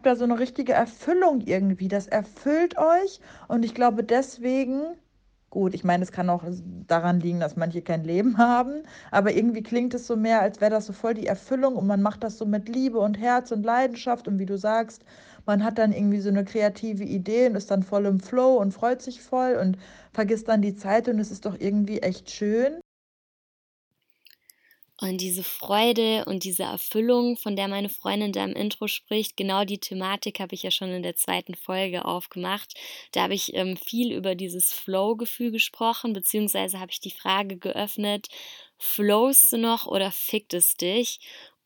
habt da so eine richtige Erfüllung irgendwie. Das erfüllt euch und ich glaube deswegen Gut, ich meine, es kann auch daran liegen, dass manche kein Leben haben, aber irgendwie klingt es so mehr, als wäre das so voll die Erfüllung und man macht das so mit Liebe und Herz und Leidenschaft und wie du sagst, man hat dann irgendwie so eine kreative Idee und ist dann voll im Flow und freut sich voll und vergisst dann die Zeit und es ist doch irgendwie echt schön. Und diese Freude und diese Erfüllung, von der meine Freundin da im Intro spricht, genau die Thematik habe ich ja schon in der zweiten Folge aufgemacht. Da habe ich ähm, viel über dieses Flow-Gefühl gesprochen, beziehungsweise habe ich die Frage geöffnet, flowst du noch oder fickt es dich?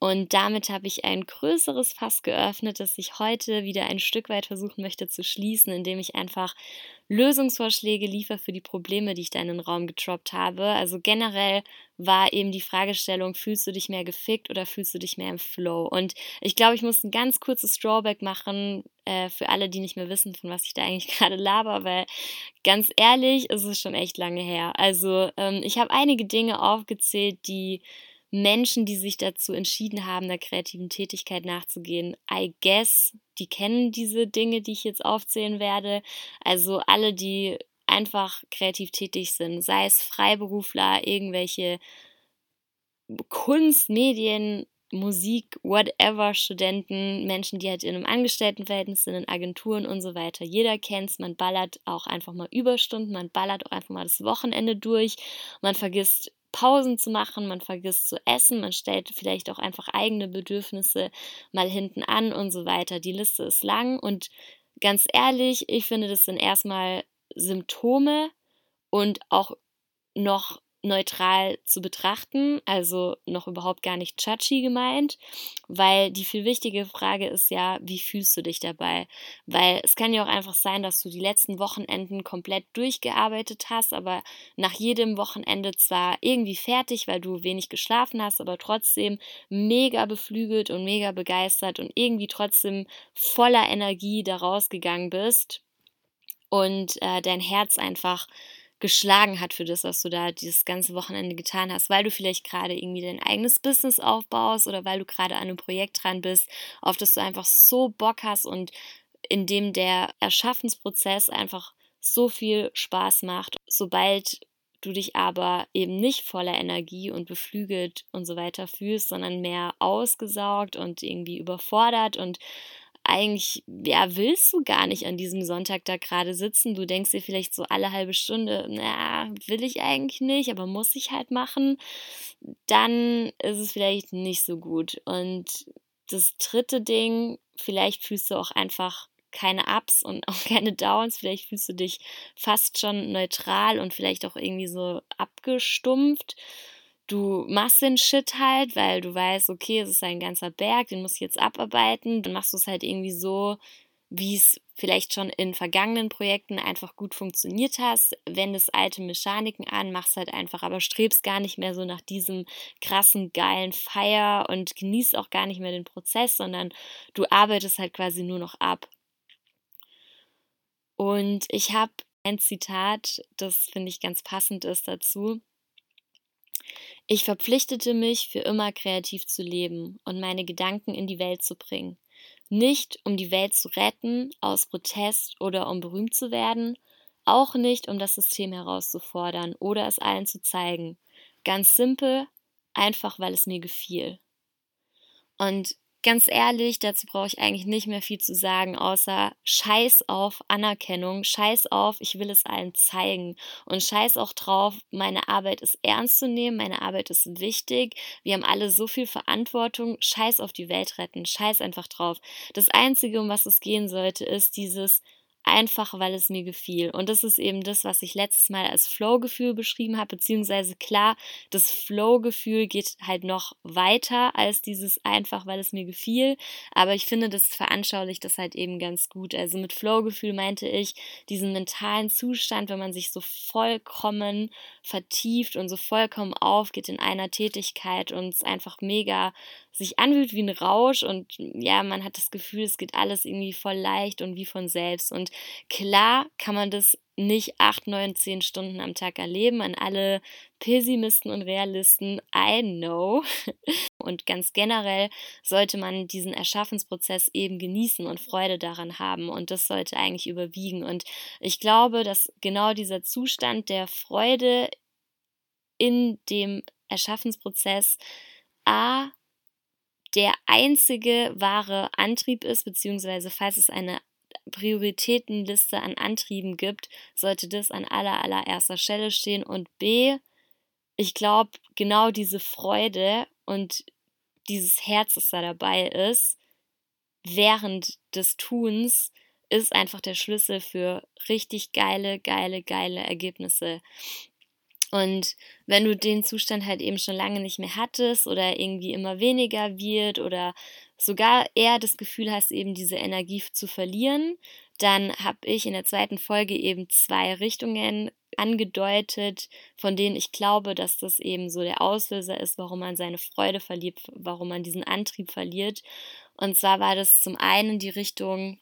Und damit habe ich ein größeres Fass geöffnet, das ich heute wieder ein Stück weit versuchen möchte zu schließen, indem ich einfach Lösungsvorschläge liefere für die Probleme, die ich da in den Raum getroppt habe. Also generell war eben die Fragestellung, fühlst du dich mehr gefickt oder fühlst du dich mehr im Flow? Und ich glaube, ich muss ein ganz kurzes Drawback machen äh, für alle, die nicht mehr wissen, von was ich da eigentlich gerade laber, weil ganz ehrlich, ist es schon echt lange her. Also ähm, ich habe einige Dinge aufgezählt, die Menschen, die sich dazu entschieden haben, der kreativen Tätigkeit nachzugehen, I guess, die kennen diese Dinge, die ich jetzt aufzählen werde. Also alle, die einfach kreativ tätig sind, sei es Freiberufler, irgendwelche Kunst, Medien, Musik, whatever, Studenten, Menschen, die halt in einem Angestelltenverhältnis sind, in Agenturen und so weiter. Jeder kennt es, man ballert auch einfach mal Überstunden, man ballert auch einfach mal das Wochenende durch, man vergisst Pausen zu machen, man vergisst zu essen, man stellt vielleicht auch einfach eigene Bedürfnisse mal hinten an und so weiter. Die Liste ist lang und ganz ehrlich, ich finde, das sind erstmal Symptome und auch noch neutral zu betrachten, also noch überhaupt gar nicht judgy gemeint, weil die viel wichtige Frage ist ja, wie fühlst du dich dabei? Weil es kann ja auch einfach sein, dass du die letzten Wochenenden komplett durchgearbeitet hast, aber nach jedem Wochenende zwar irgendwie fertig, weil du wenig geschlafen hast, aber trotzdem mega beflügelt und mega begeistert und irgendwie trotzdem voller Energie da rausgegangen bist und äh, dein Herz einfach geschlagen hat für das, was du da dieses ganze Wochenende getan hast, weil du vielleicht gerade irgendwie dein eigenes Business aufbaust oder weil du gerade an einem Projekt dran bist, auf das du einfach so Bock hast und in dem der Erschaffensprozess einfach so viel Spaß macht. Sobald du dich aber eben nicht voller Energie und beflügelt und so weiter fühlst, sondern mehr ausgesaugt und irgendwie überfordert und eigentlich, ja, willst du gar nicht an diesem Sonntag da gerade sitzen. Du denkst dir vielleicht so alle halbe Stunde, na, will ich eigentlich nicht, aber muss ich halt machen. Dann ist es vielleicht nicht so gut. Und das dritte Ding, vielleicht fühlst du auch einfach keine Ups und auch keine Downs. Vielleicht fühlst du dich fast schon neutral und vielleicht auch irgendwie so abgestumpft du machst den Shit halt, weil du weißt, okay, es ist ein ganzer Berg, den muss ich jetzt abarbeiten. Dann machst du es halt irgendwie so, wie es vielleicht schon in vergangenen Projekten einfach gut funktioniert hast. Wendest alte Mechaniken an, machst halt einfach, aber strebst gar nicht mehr so nach diesem krassen, geilen Feier und genießt auch gar nicht mehr den Prozess, sondern du arbeitest halt quasi nur noch ab. Und ich habe ein Zitat, das finde ich ganz passend ist dazu. Ich verpflichtete mich, für immer kreativ zu leben und meine Gedanken in die Welt zu bringen. Nicht, um die Welt zu retten, aus Protest oder um berühmt zu werden, auch nicht, um das System herauszufordern oder es allen zu zeigen. Ganz simpel, einfach weil es mir gefiel. Und ganz ehrlich, dazu brauche ich eigentlich nicht mehr viel zu sagen, außer Scheiß auf Anerkennung, Scheiß auf, ich will es allen zeigen. Und Scheiß auch drauf, meine Arbeit ist ernst zu nehmen, meine Arbeit ist wichtig, wir haben alle so viel Verantwortung, Scheiß auf die Welt retten, Scheiß einfach drauf. Das Einzige, um was es gehen sollte, ist dieses einfach weil es mir gefiel. Und das ist eben das, was ich letztes Mal als Flow-Gefühl beschrieben habe, beziehungsweise klar, das Flow-Gefühl geht halt noch weiter als dieses einfach, weil es mir gefiel. Aber ich finde, das veranschaulicht das halt eben ganz gut. Also mit Flow-Gefühl meinte ich diesen mentalen Zustand, wenn man sich so vollkommen vertieft und so vollkommen aufgeht in einer Tätigkeit und es einfach mega sich anfühlt wie ein Rausch und ja, man hat das Gefühl, es geht alles irgendwie voll leicht und wie von selbst. Und klar kann man das nicht acht, neun, zehn Stunden am Tag erleben. An alle Pessimisten und Realisten, I know. Und ganz generell sollte man diesen Erschaffensprozess eben genießen und Freude daran haben. Und das sollte eigentlich überwiegen. Und ich glaube, dass genau dieser Zustand der Freude in dem Erschaffensprozess A der einzige wahre Antrieb ist, beziehungsweise falls es eine Prioritätenliste an Antrieben gibt, sollte das an aller, allererster Stelle stehen. Und B, ich glaube, genau diese Freude und dieses Herz, das da dabei ist, während des Tuns, ist einfach der Schlüssel für richtig geile, geile, geile Ergebnisse. Und wenn du den Zustand halt eben schon lange nicht mehr hattest oder irgendwie immer weniger wird oder sogar eher das Gefühl hast, eben diese Energie zu verlieren, dann habe ich in der zweiten Folge eben zwei Richtungen angedeutet, von denen ich glaube, dass das eben so der Auslöser ist, warum man seine Freude verliert, warum man diesen Antrieb verliert. Und zwar war das zum einen die Richtung,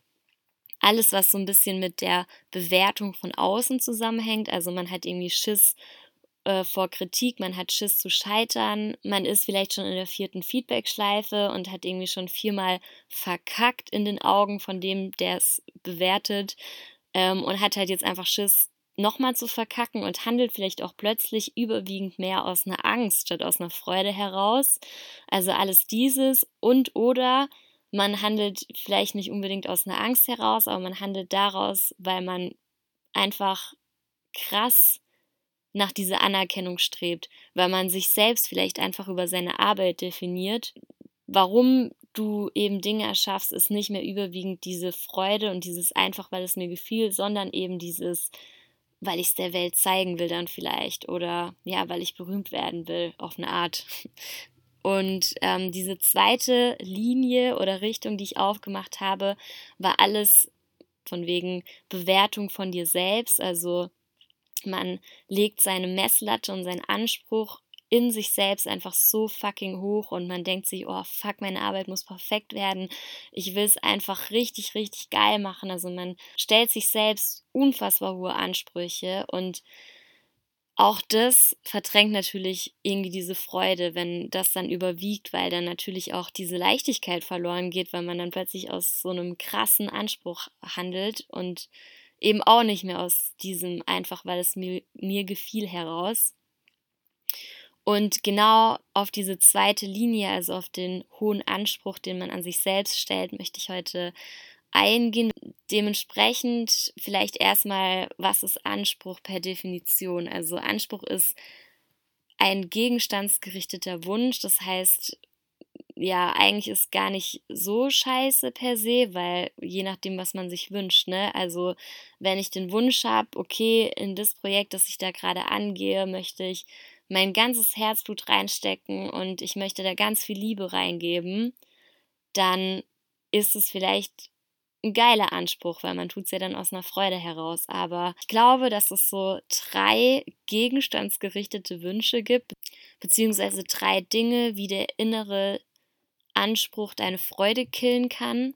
alles, was so ein bisschen mit der Bewertung von außen zusammenhängt. Also man hat irgendwie Schiss äh, vor Kritik, man hat Schiss zu scheitern, man ist vielleicht schon in der vierten Feedback-Schleife und hat irgendwie schon viermal verkackt in den Augen von dem, der es bewertet ähm, und hat halt jetzt einfach Schiss, nochmal zu verkacken und handelt vielleicht auch plötzlich überwiegend mehr aus einer Angst statt aus einer Freude heraus. Also alles dieses und oder man handelt vielleicht nicht unbedingt aus einer Angst heraus, aber man handelt daraus, weil man einfach krass nach dieser Anerkennung strebt, weil man sich selbst vielleicht einfach über seine Arbeit definiert. Warum du eben Dinge erschaffst, ist nicht mehr überwiegend diese Freude und dieses einfach, weil es mir gefiel, sondern eben dieses, weil ich es der Welt zeigen will dann vielleicht oder ja, weil ich berühmt werden will auf eine Art. Und ähm, diese zweite Linie oder Richtung, die ich aufgemacht habe, war alles von wegen Bewertung von dir selbst, also man legt seine Messlatte und seinen Anspruch in sich selbst einfach so fucking hoch und man denkt sich, oh fuck, meine Arbeit muss perfekt werden. Ich will es einfach richtig, richtig geil machen. Also man stellt sich selbst unfassbar hohe Ansprüche und auch das verdrängt natürlich irgendwie diese Freude, wenn das dann überwiegt, weil dann natürlich auch diese Leichtigkeit verloren geht, weil man dann plötzlich aus so einem krassen Anspruch handelt und eben auch nicht mehr aus diesem einfach, weil es mir, mir gefiel heraus. Und genau auf diese zweite Linie, also auf den hohen Anspruch, den man an sich selbst stellt, möchte ich heute eingehen. Dementsprechend vielleicht erstmal, was ist Anspruch per Definition? Also Anspruch ist ein gegenstandsgerichteter Wunsch, das heißt, ja, eigentlich ist gar nicht so scheiße per se, weil je nachdem, was man sich wünscht, ne? Also, wenn ich den Wunsch habe, okay, in das Projekt, das ich da gerade angehe, möchte ich mein ganzes Herzblut reinstecken und ich möchte da ganz viel Liebe reingeben, dann ist es vielleicht ein geiler Anspruch, weil man tut es ja dann aus einer Freude heraus. Aber ich glaube, dass es so drei gegenstandsgerichtete Wünsche gibt, beziehungsweise drei Dinge, wie der innere Anspruch deine Freude killen kann.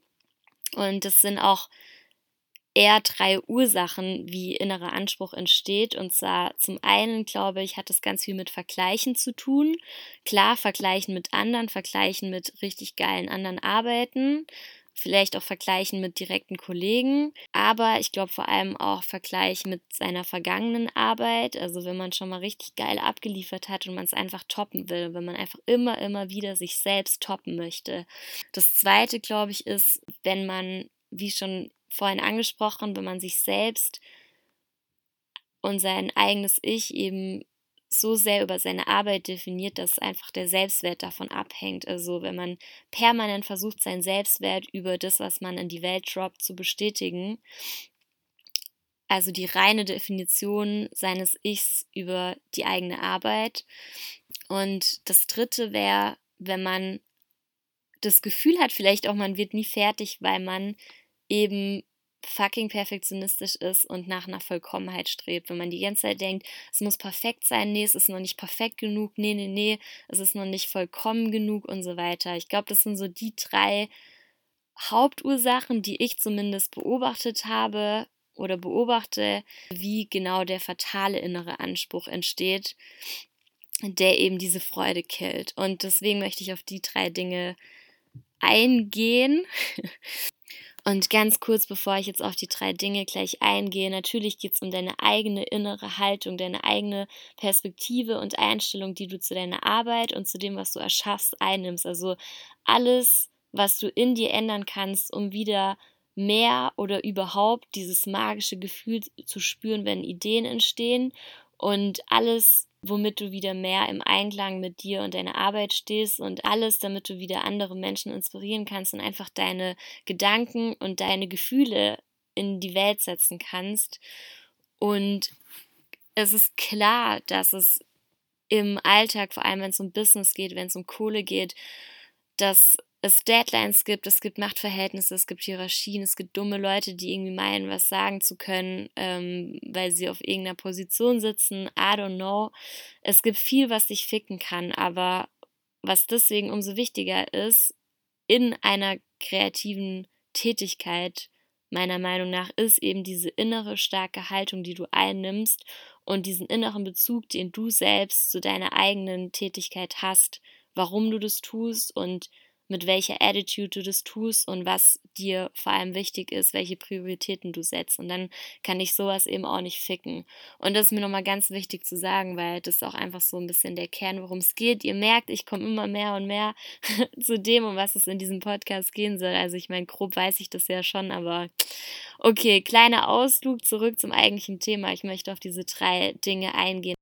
Und das sind auch eher drei Ursachen, wie innerer Anspruch entsteht. Und zwar zum einen, glaube ich, hat das ganz viel mit Vergleichen zu tun. Klar, vergleichen mit anderen, vergleichen mit richtig geilen anderen Arbeiten vielleicht auch vergleichen mit direkten Kollegen, aber ich glaube vor allem auch vergleichen mit seiner vergangenen Arbeit. Also wenn man schon mal richtig geil abgeliefert hat und man es einfach toppen will, wenn man einfach immer, immer wieder sich selbst toppen möchte. Das zweite, glaube ich, ist, wenn man, wie schon vorhin angesprochen, wenn man sich selbst und sein eigenes Ich eben so sehr über seine Arbeit definiert, dass einfach der Selbstwert davon abhängt. Also wenn man permanent versucht, seinen Selbstwert über das, was man in die Welt droppt, zu bestätigen, also die reine Definition seines Ichs über die eigene Arbeit. Und das Dritte wäre, wenn man das Gefühl hat, vielleicht auch man wird nie fertig, weil man eben fucking perfektionistisch ist und nach einer Vollkommenheit strebt. Wenn man die ganze Zeit denkt, es muss perfekt sein, nee, es ist noch nicht perfekt genug, nee, nee, nee, es ist noch nicht vollkommen genug und so weiter. Ich glaube, das sind so die drei Hauptursachen, die ich zumindest beobachtet habe oder beobachte, wie genau der fatale innere Anspruch entsteht, der eben diese Freude killt. Und deswegen möchte ich auf die drei Dinge eingehen. Und ganz kurz, bevor ich jetzt auf die drei Dinge gleich eingehe, natürlich geht es um deine eigene innere Haltung, deine eigene Perspektive und Einstellung, die du zu deiner Arbeit und zu dem, was du erschaffst, einnimmst. Also alles, was du in dir ändern kannst, um wieder mehr oder überhaupt dieses magische Gefühl zu spüren, wenn Ideen entstehen und alles, womit du wieder mehr im Einklang mit dir und deiner Arbeit stehst und alles, damit du wieder andere Menschen inspirieren kannst und einfach deine Gedanken und deine Gefühle in die Welt setzen kannst. Und es ist klar, dass es im Alltag, vor allem wenn es um Business geht, wenn es um Kohle geht, dass es Deadlines gibt, es gibt Machtverhältnisse, es gibt Hierarchien, es gibt dumme Leute, die irgendwie meinen, was sagen zu können, ähm, weil sie auf irgendeiner Position sitzen. I don't know. Es gibt viel, was sich ficken kann, aber was deswegen umso wichtiger ist, in einer kreativen Tätigkeit, meiner Meinung nach, ist eben diese innere starke Haltung, die du einnimmst und diesen inneren Bezug, den du selbst zu deiner eigenen Tätigkeit hast, warum du das tust und mit welcher Attitude du das tust und was dir vor allem wichtig ist, welche Prioritäten du setzt. Und dann kann ich sowas eben auch nicht ficken. Und das ist mir nochmal ganz wichtig zu sagen, weil das ist auch einfach so ein bisschen der Kern, worum es geht. Ihr merkt, ich komme immer mehr und mehr zu dem, um was es in diesem Podcast gehen soll. Also ich meine, grob weiß ich das ja schon, aber okay, kleiner Ausflug zurück zum eigentlichen Thema. Ich möchte auf diese drei Dinge eingehen.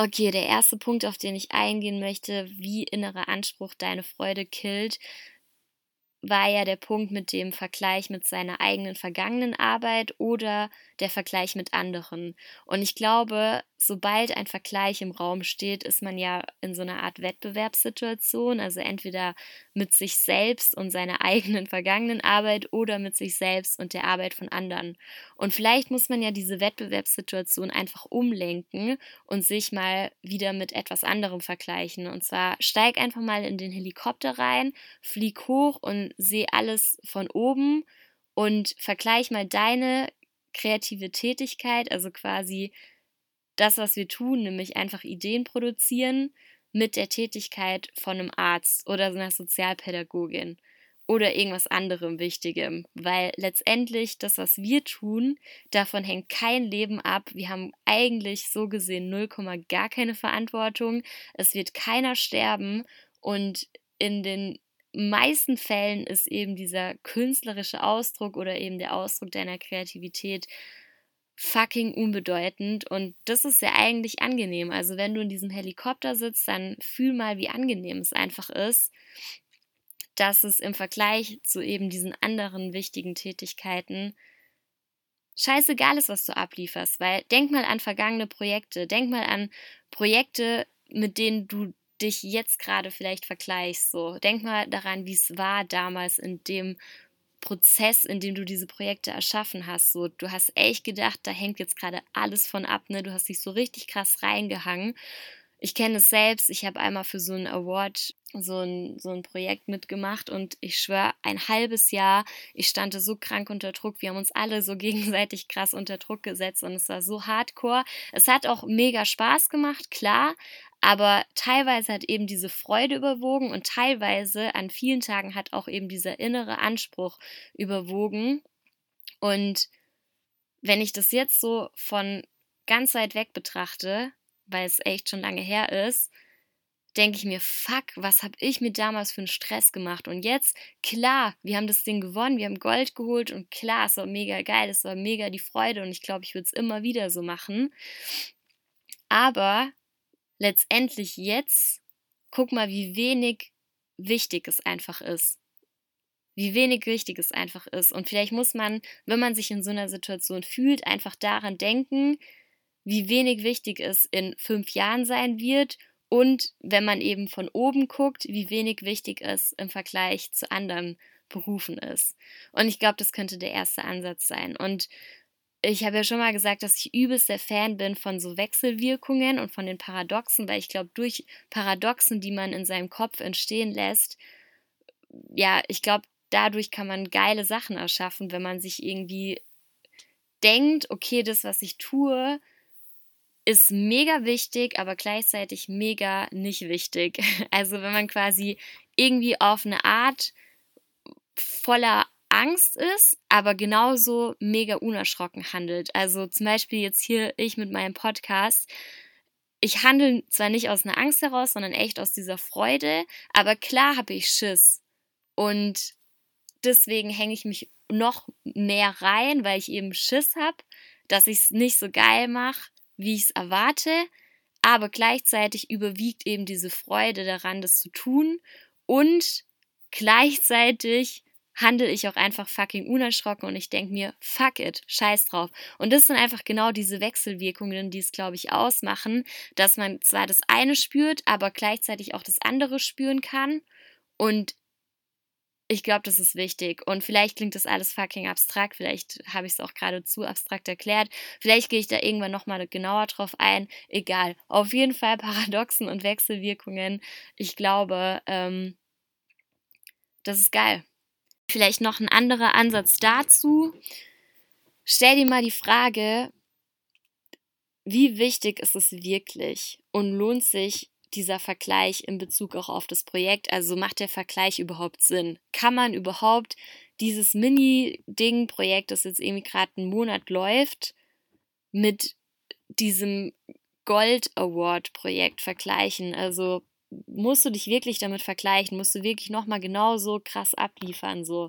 Okay, der erste Punkt, auf den ich eingehen möchte, wie innerer Anspruch deine Freude killt, war ja der Punkt mit dem Vergleich mit seiner eigenen vergangenen Arbeit oder der Vergleich mit anderen. Und ich glaube, sobald ein Vergleich im Raum steht, ist man ja in so einer Art Wettbewerbssituation, also entweder mit sich selbst und seiner eigenen vergangenen Arbeit oder mit sich selbst und der Arbeit von anderen. Und vielleicht muss man ja diese Wettbewerbssituation einfach umlenken und sich mal wieder mit etwas anderem vergleichen. Und zwar steig einfach mal in den Helikopter rein, flieg hoch und seh alles von oben und vergleich mal deine kreative Tätigkeit, also quasi das, was wir tun, nämlich einfach Ideen produzieren, mit der Tätigkeit von einem Arzt oder einer Sozialpädagogin oder irgendwas anderem Wichtigem, weil letztendlich das, was wir tun, davon hängt kein Leben ab. Wir haben eigentlich so gesehen 0, gar keine Verantwortung. Es wird keiner sterben und in den meisten Fällen ist eben dieser künstlerische Ausdruck oder eben der Ausdruck deiner Kreativität fucking unbedeutend und das ist ja eigentlich angenehm. Also wenn du in diesem Helikopter sitzt, dann fühl mal, wie angenehm es einfach ist, dass es im Vergleich zu eben diesen anderen wichtigen Tätigkeiten scheißegal ist, was du ablieferst, weil denk mal an vergangene Projekte, denk mal an Projekte, mit denen du dich jetzt gerade vielleicht vergleichst. So, denk mal daran, wie es war damals in dem Prozess, in dem du diese Projekte erschaffen hast. So, du hast echt gedacht, da hängt jetzt gerade alles von ab, ne? Du hast dich so richtig krass reingehangen. Ich kenne es selbst, ich habe einmal für so einen Award so ein, so ein Projekt mitgemacht und ich schwöre, ein halbes Jahr, ich stand so krank unter Druck. Wir haben uns alle so gegenseitig krass unter Druck gesetzt und es war so hardcore. Es hat auch mega Spaß gemacht, klar, aber teilweise hat eben diese Freude überwogen und teilweise an vielen Tagen hat auch eben dieser innere Anspruch überwogen. Und wenn ich das jetzt so von ganz weit weg betrachte, weil es echt schon lange her ist, denke ich mir, fuck, was habe ich mir damals für einen Stress gemacht? Und jetzt, klar, wir haben das Ding gewonnen, wir haben Gold geholt und klar, es war mega geil, es war mega die Freude und ich glaube, ich würde es immer wieder so machen. Aber letztendlich jetzt, guck mal, wie wenig wichtig es einfach ist. Wie wenig wichtig es einfach ist. Und vielleicht muss man, wenn man sich in so einer Situation fühlt, einfach daran denken, wie wenig wichtig es in fünf Jahren sein wird und wenn man eben von oben guckt, wie wenig wichtig es im Vergleich zu anderen Berufen ist. Und ich glaube, das könnte der erste Ansatz sein. Und ich habe ja schon mal gesagt, dass ich übelst der Fan bin von so Wechselwirkungen und von den Paradoxen, weil ich glaube, durch Paradoxen, die man in seinem Kopf entstehen lässt, ja, ich glaube, dadurch kann man geile Sachen erschaffen, wenn man sich irgendwie denkt, okay, das, was ich tue, ist mega wichtig, aber gleichzeitig mega nicht wichtig. Also wenn man quasi irgendwie auf eine Art voller Angst ist, aber genauso mega unerschrocken handelt. Also zum Beispiel jetzt hier ich mit meinem Podcast. Ich handle zwar nicht aus einer Angst heraus, sondern echt aus dieser Freude, aber klar habe ich Schiss. Und deswegen hänge ich mich noch mehr rein, weil ich eben Schiss habe, dass ich es nicht so geil mache, wie ich es erwarte. Aber gleichzeitig überwiegt eben diese Freude daran, das zu tun. Und gleichzeitig handle ich auch einfach fucking unerschrocken und ich denke mir, fuck it, scheiß drauf. Und das sind einfach genau diese Wechselwirkungen, die es, glaube ich, ausmachen, dass man zwar das eine spürt, aber gleichzeitig auch das andere spüren kann. Und ich glaube, das ist wichtig. Und vielleicht klingt das alles fucking abstrakt. Vielleicht habe ich es auch gerade zu abstrakt erklärt. Vielleicht gehe ich da irgendwann nochmal genauer drauf ein. Egal. Auf jeden Fall Paradoxen und Wechselwirkungen. Ich glaube, ähm, das ist geil. Vielleicht noch ein anderer Ansatz dazu. Stell dir mal die Frage, wie wichtig ist es wirklich und lohnt sich dieser Vergleich in Bezug auch auf das Projekt? Also macht der Vergleich überhaupt Sinn? Kann man überhaupt dieses Mini-Ding-Projekt, das jetzt irgendwie gerade einen Monat läuft, mit diesem Gold Award-Projekt vergleichen? Also musst du dich wirklich damit vergleichen? Musst du wirklich nochmal genauso krass abliefern? So.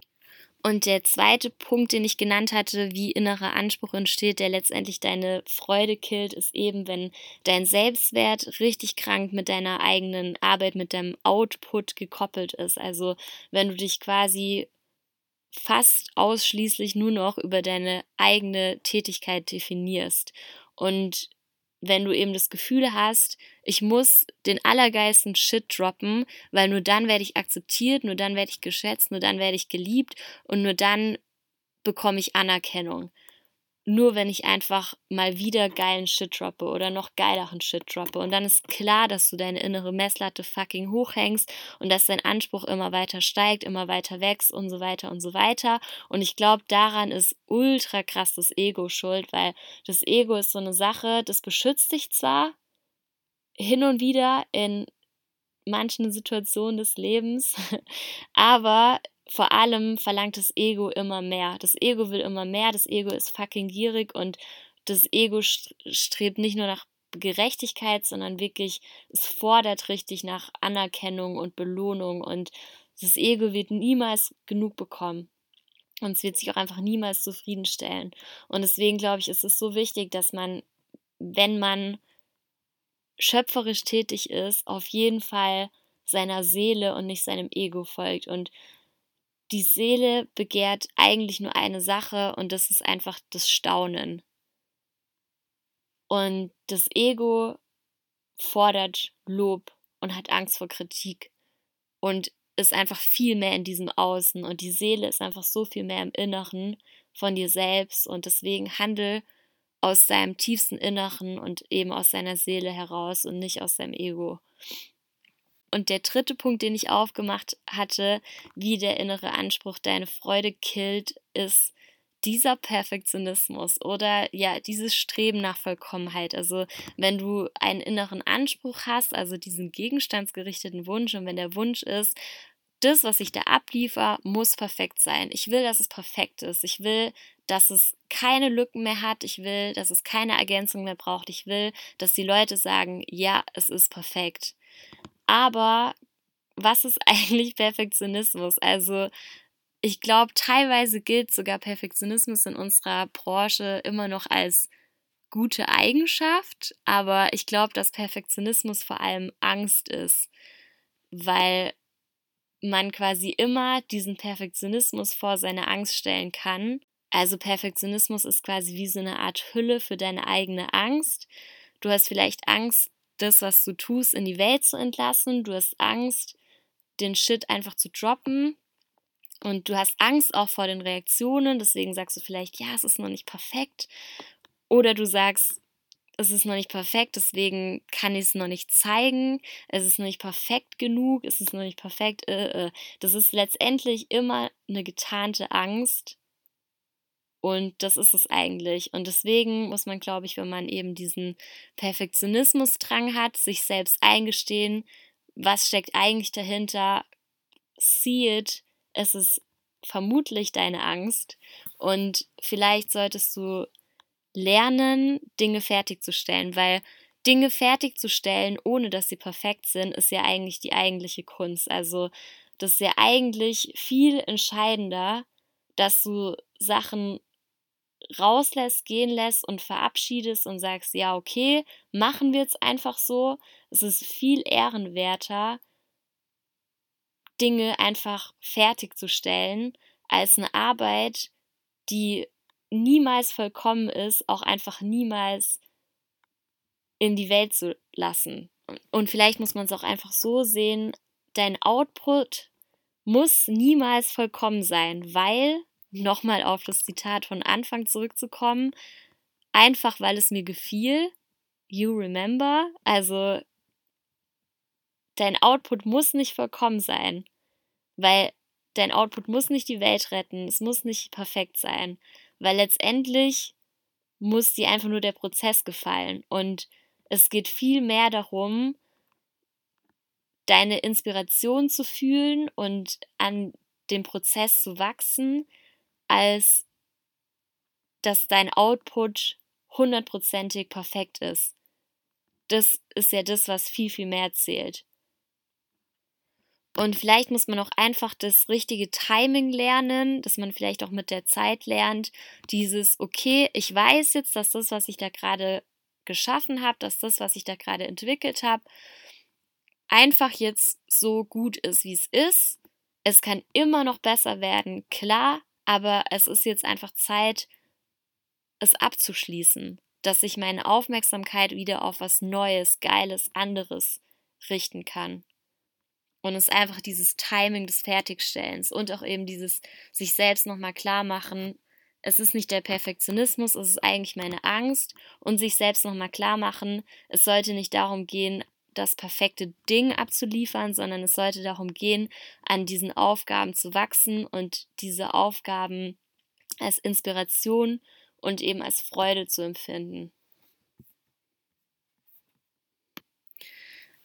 Und der zweite Punkt, den ich genannt hatte, wie innerer Anspruch entsteht, der letztendlich deine Freude killt, ist eben, wenn dein Selbstwert richtig krank mit deiner eigenen Arbeit, mit deinem Output gekoppelt ist. Also wenn du dich quasi fast ausschließlich nur noch über deine eigene Tätigkeit definierst. Und wenn du eben das Gefühl hast, ich muss den allergeilsten Shit droppen, weil nur dann werde ich akzeptiert, nur dann werde ich geschätzt, nur dann werde ich geliebt und nur dann bekomme ich Anerkennung nur wenn ich einfach mal wieder geilen Shit droppe oder noch geileren Shit droppe. Und dann ist klar, dass du deine innere Messlatte fucking hochhängst und dass dein Anspruch immer weiter steigt, immer weiter wächst und so weiter und so weiter. Und ich glaube, daran ist ultra krass das Ego schuld, weil das Ego ist so eine Sache, das beschützt dich zwar hin und wieder in manchen Situationen des Lebens, aber vor allem verlangt das Ego immer mehr. Das Ego will immer mehr, das Ego ist fucking gierig und das Ego strebt nicht nur nach Gerechtigkeit, sondern wirklich, es fordert richtig nach Anerkennung und Belohnung und das Ego wird niemals genug bekommen. Und es wird sich auch einfach niemals zufriedenstellen. Und deswegen glaube ich, ist es so wichtig, dass man, wenn man schöpferisch tätig ist, auf jeden Fall seiner Seele und nicht seinem Ego folgt. Und die Seele begehrt eigentlich nur eine Sache und das ist einfach das Staunen. Und das Ego fordert Lob und hat Angst vor Kritik und ist einfach viel mehr in diesem Außen und die Seele ist einfach so viel mehr im Inneren von dir selbst und deswegen handel aus deinem tiefsten Inneren und eben aus deiner Seele heraus und nicht aus deinem Ego. Und der dritte Punkt, den ich aufgemacht hatte, wie der innere Anspruch deine Freude killt, ist dieser Perfektionismus oder ja, dieses Streben nach Vollkommenheit. Also wenn du einen inneren Anspruch hast, also diesen gegenstandsgerichteten Wunsch und wenn der Wunsch ist, das, was ich da abliefer, muss perfekt sein. Ich will, dass es perfekt ist. Ich will, dass es keine Lücken mehr hat. Ich will, dass es keine Ergänzung mehr braucht. Ich will, dass die Leute sagen, ja, es ist perfekt. Aber was ist eigentlich Perfektionismus? Also ich glaube, teilweise gilt sogar Perfektionismus in unserer Branche immer noch als gute Eigenschaft, aber ich glaube, dass Perfektionismus vor allem Angst ist, weil man quasi immer diesen Perfektionismus vor seine Angst stellen kann. Also Perfektionismus ist quasi wie so eine Art Hülle für deine eigene Angst. Du hast vielleicht Angst, das, was du tust, in die Welt zu entlassen. Du hast Angst, den Shit einfach zu droppen. Und du hast Angst auch vor den Reaktionen. Deswegen sagst du vielleicht, ja, es ist noch nicht perfekt. Oder du sagst, es ist noch nicht perfekt, deswegen kann ich es noch nicht zeigen, es ist noch nicht perfekt genug, es ist noch nicht perfekt, äh, äh. das ist letztendlich immer eine getarnte Angst und das ist es eigentlich. Und deswegen muss man, glaube ich, wenn man eben diesen Perfektionismusdrang hat, sich selbst eingestehen, was steckt eigentlich dahinter, see it, es ist vermutlich deine Angst und vielleicht solltest du lernen, Dinge fertigzustellen, weil Dinge fertigzustellen, ohne dass sie perfekt sind, ist ja eigentlich die eigentliche Kunst. Also das ist ja eigentlich viel entscheidender, dass du Sachen rauslässt, gehen lässt und verabschiedest und sagst, ja, okay, machen wir es einfach so. Es ist viel ehrenwerter, Dinge einfach fertigzustellen, als eine Arbeit, die niemals vollkommen ist, auch einfach niemals in die Welt zu lassen. Und vielleicht muss man es auch einfach so sehen, dein Output muss niemals vollkommen sein, weil, nochmal auf das Zitat von Anfang zurückzukommen, einfach weil es mir gefiel, you remember, also dein Output muss nicht vollkommen sein, weil dein Output muss nicht die Welt retten, es muss nicht perfekt sein, weil letztendlich muss dir einfach nur der Prozess gefallen. Und es geht viel mehr darum, deine Inspiration zu fühlen und an dem Prozess zu wachsen, als dass dein Output hundertprozentig perfekt ist. Das ist ja das, was viel, viel mehr zählt. Und vielleicht muss man auch einfach das richtige Timing lernen, dass man vielleicht auch mit der Zeit lernt, dieses, okay, ich weiß jetzt, dass das, was ich da gerade geschaffen habe, dass das, was ich da gerade entwickelt habe, einfach jetzt so gut ist, wie es ist. Es kann immer noch besser werden, klar, aber es ist jetzt einfach Zeit, es abzuschließen, dass ich meine Aufmerksamkeit wieder auf was Neues, Geiles, anderes richten kann. Und es ist einfach dieses Timing des Fertigstellens und auch eben dieses sich selbst nochmal klar machen, es ist nicht der Perfektionismus, es ist eigentlich meine Angst und sich selbst nochmal klar machen, es sollte nicht darum gehen, das perfekte Ding abzuliefern, sondern es sollte darum gehen, an diesen Aufgaben zu wachsen und diese Aufgaben als Inspiration und eben als Freude zu empfinden.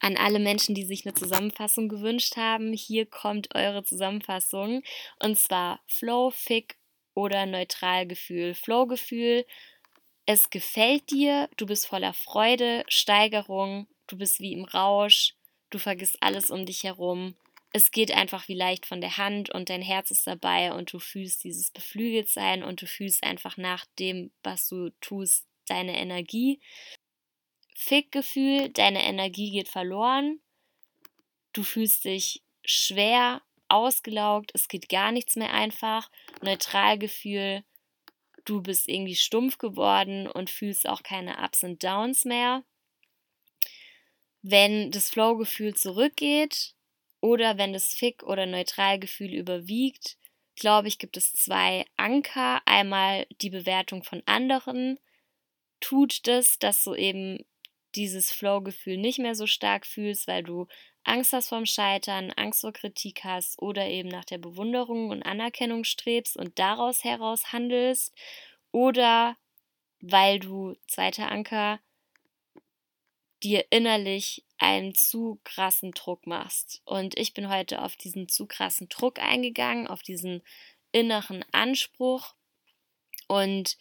an alle Menschen, die sich eine Zusammenfassung gewünscht haben. Hier kommt eure Zusammenfassung. Und zwar Flow, Fick oder Neutralgefühl. Flowgefühl, es gefällt dir, du bist voller Freude, Steigerung, du bist wie im Rausch, du vergisst alles um dich herum. Es geht einfach wie leicht von der Hand und dein Herz ist dabei und du fühlst dieses Beflügeltsein und du fühlst einfach nach dem, was du tust, deine Energie. Fickgefühl, deine Energie geht verloren, du fühlst dich schwer, ausgelaugt, es geht gar nichts mehr einfach. Neutralgefühl, du bist irgendwie stumpf geworden und fühlst auch keine Ups und Downs mehr. Wenn das Flow-Gefühl zurückgeht oder wenn das Fick- oder Neutralgefühl überwiegt, glaube ich, gibt es zwei Anker. Einmal die Bewertung von anderen. Tut das, dass du eben dieses Flow-Gefühl nicht mehr so stark fühlst, weil du Angst hast vorm Scheitern, Angst vor Kritik hast oder eben nach der Bewunderung und Anerkennung strebst und daraus heraus handelst oder weil du, zweiter Anker, dir innerlich einen zu krassen Druck machst. Und ich bin heute auf diesen zu krassen Druck eingegangen, auf diesen inneren Anspruch und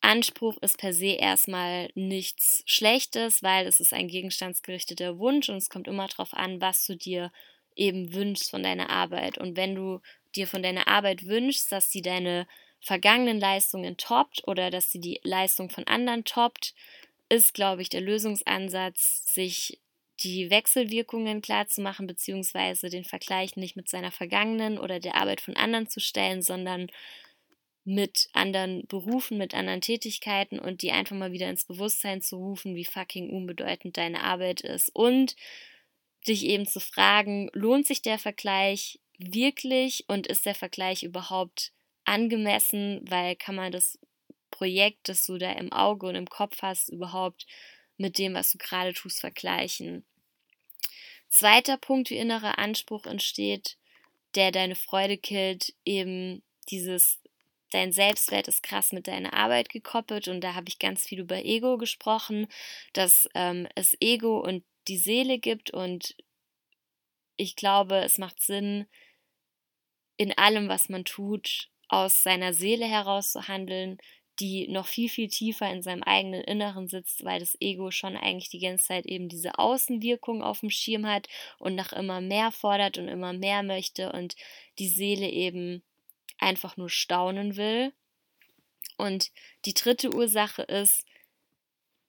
Anspruch ist per se erstmal nichts Schlechtes, weil es ist ein gegenstandsgerichteter Wunsch und es kommt immer darauf an, was du dir eben wünschst von deiner Arbeit. Und wenn du dir von deiner Arbeit wünschst, dass sie deine vergangenen Leistungen toppt oder dass sie die Leistung von anderen toppt, ist, glaube ich, der Lösungsansatz, sich die Wechselwirkungen klarzumachen, beziehungsweise den Vergleich nicht mit seiner vergangenen oder der Arbeit von anderen zu stellen, sondern mit anderen Berufen, mit anderen Tätigkeiten und die einfach mal wieder ins Bewusstsein zu rufen, wie fucking unbedeutend deine Arbeit ist. Und dich eben zu fragen, lohnt sich der Vergleich wirklich und ist der Vergleich überhaupt angemessen, weil kann man das Projekt, das du da im Auge und im Kopf hast, überhaupt mit dem, was du gerade tust, vergleichen. Zweiter Punkt, wie innerer Anspruch entsteht, der deine Freude killt, eben dieses, dein Selbstwert ist krass mit deiner Arbeit gekoppelt und da habe ich ganz viel über Ego gesprochen, dass ähm, es Ego und die Seele gibt und ich glaube, es macht Sinn, in allem, was man tut, aus seiner Seele heraus zu handeln, die noch viel, viel tiefer in seinem eigenen Inneren sitzt, weil das Ego schon eigentlich die ganze Zeit eben diese Außenwirkung auf dem Schirm hat und nach immer mehr fordert und immer mehr möchte und die Seele eben einfach nur staunen will. Und die dritte Ursache ist,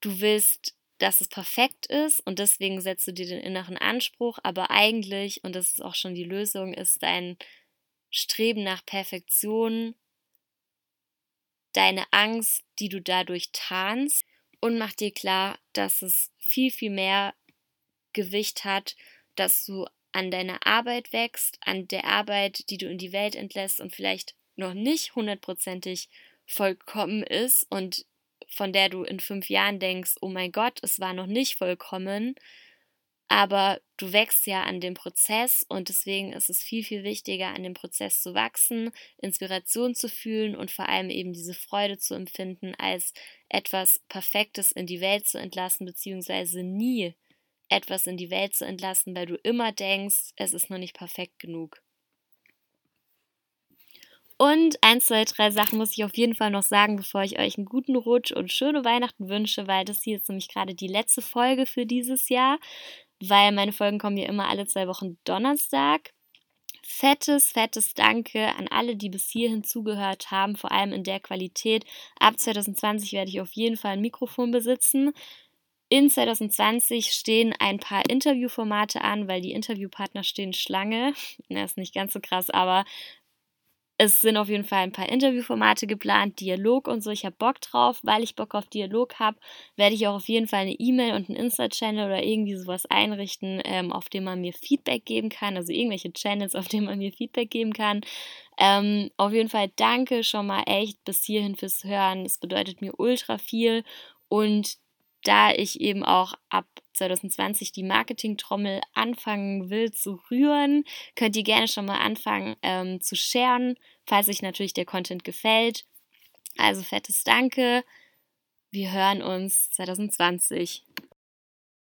du willst, dass es perfekt ist und deswegen setzt du dir den inneren Anspruch, aber eigentlich, und das ist auch schon die Lösung, ist dein Streben nach Perfektion deine Angst, die du dadurch tarnst und mach dir klar, dass es viel, viel mehr Gewicht hat, dass du an deiner Arbeit wächst, an der Arbeit, die du in die Welt entlässt und vielleicht noch nicht hundertprozentig vollkommen ist und von der du in fünf Jahren denkst, oh mein Gott, es war noch nicht vollkommen, aber du wächst ja an dem Prozess und deswegen ist es viel, viel wichtiger, an dem Prozess zu wachsen, Inspiration zu fühlen und vor allem eben diese Freude zu empfinden, als etwas Perfektes in die Welt zu entlassen, beziehungsweise nie etwas in die Welt zu entlassen, weil du immer denkst, es ist noch nicht perfekt genug. Und eins, zwei, drei Sachen muss ich auf jeden Fall noch sagen, bevor ich euch einen guten Rutsch und schöne Weihnachten wünsche, weil das hier ist nämlich gerade die letzte Folge für dieses Jahr weil meine Folgen kommen ja immer alle zwei Wochen Donnerstag. Fettes, fettes Danke an alle, die bis hierhin zugehört haben, vor allem in der Qualität. Ab 2020 werde ich auf jeden Fall ein Mikrofon besitzen. In 2020 stehen ein paar Interviewformate an, weil die Interviewpartner stehen Schlange. Das ist nicht ganz so krass, aber es sind auf jeden Fall ein paar Interviewformate geplant, Dialog und so. Ich habe Bock drauf, weil ich Bock auf Dialog habe, werde ich auch auf jeden Fall eine E-Mail und einen Insta-Channel oder irgendwie sowas einrichten, ähm, auf dem man mir Feedback geben kann. Also irgendwelche Channels, auf denen man mir Feedback geben kann. Ähm, auf jeden Fall danke schon mal echt bis hierhin fürs Hören. Es bedeutet mir ultra viel und da ich eben auch ab 2020 die Marketing-Trommel anfangen will zu rühren, könnt ihr gerne schon mal anfangen ähm, zu sharen, falls euch natürlich der Content gefällt. Also fettes Danke. Wir hören uns 2020.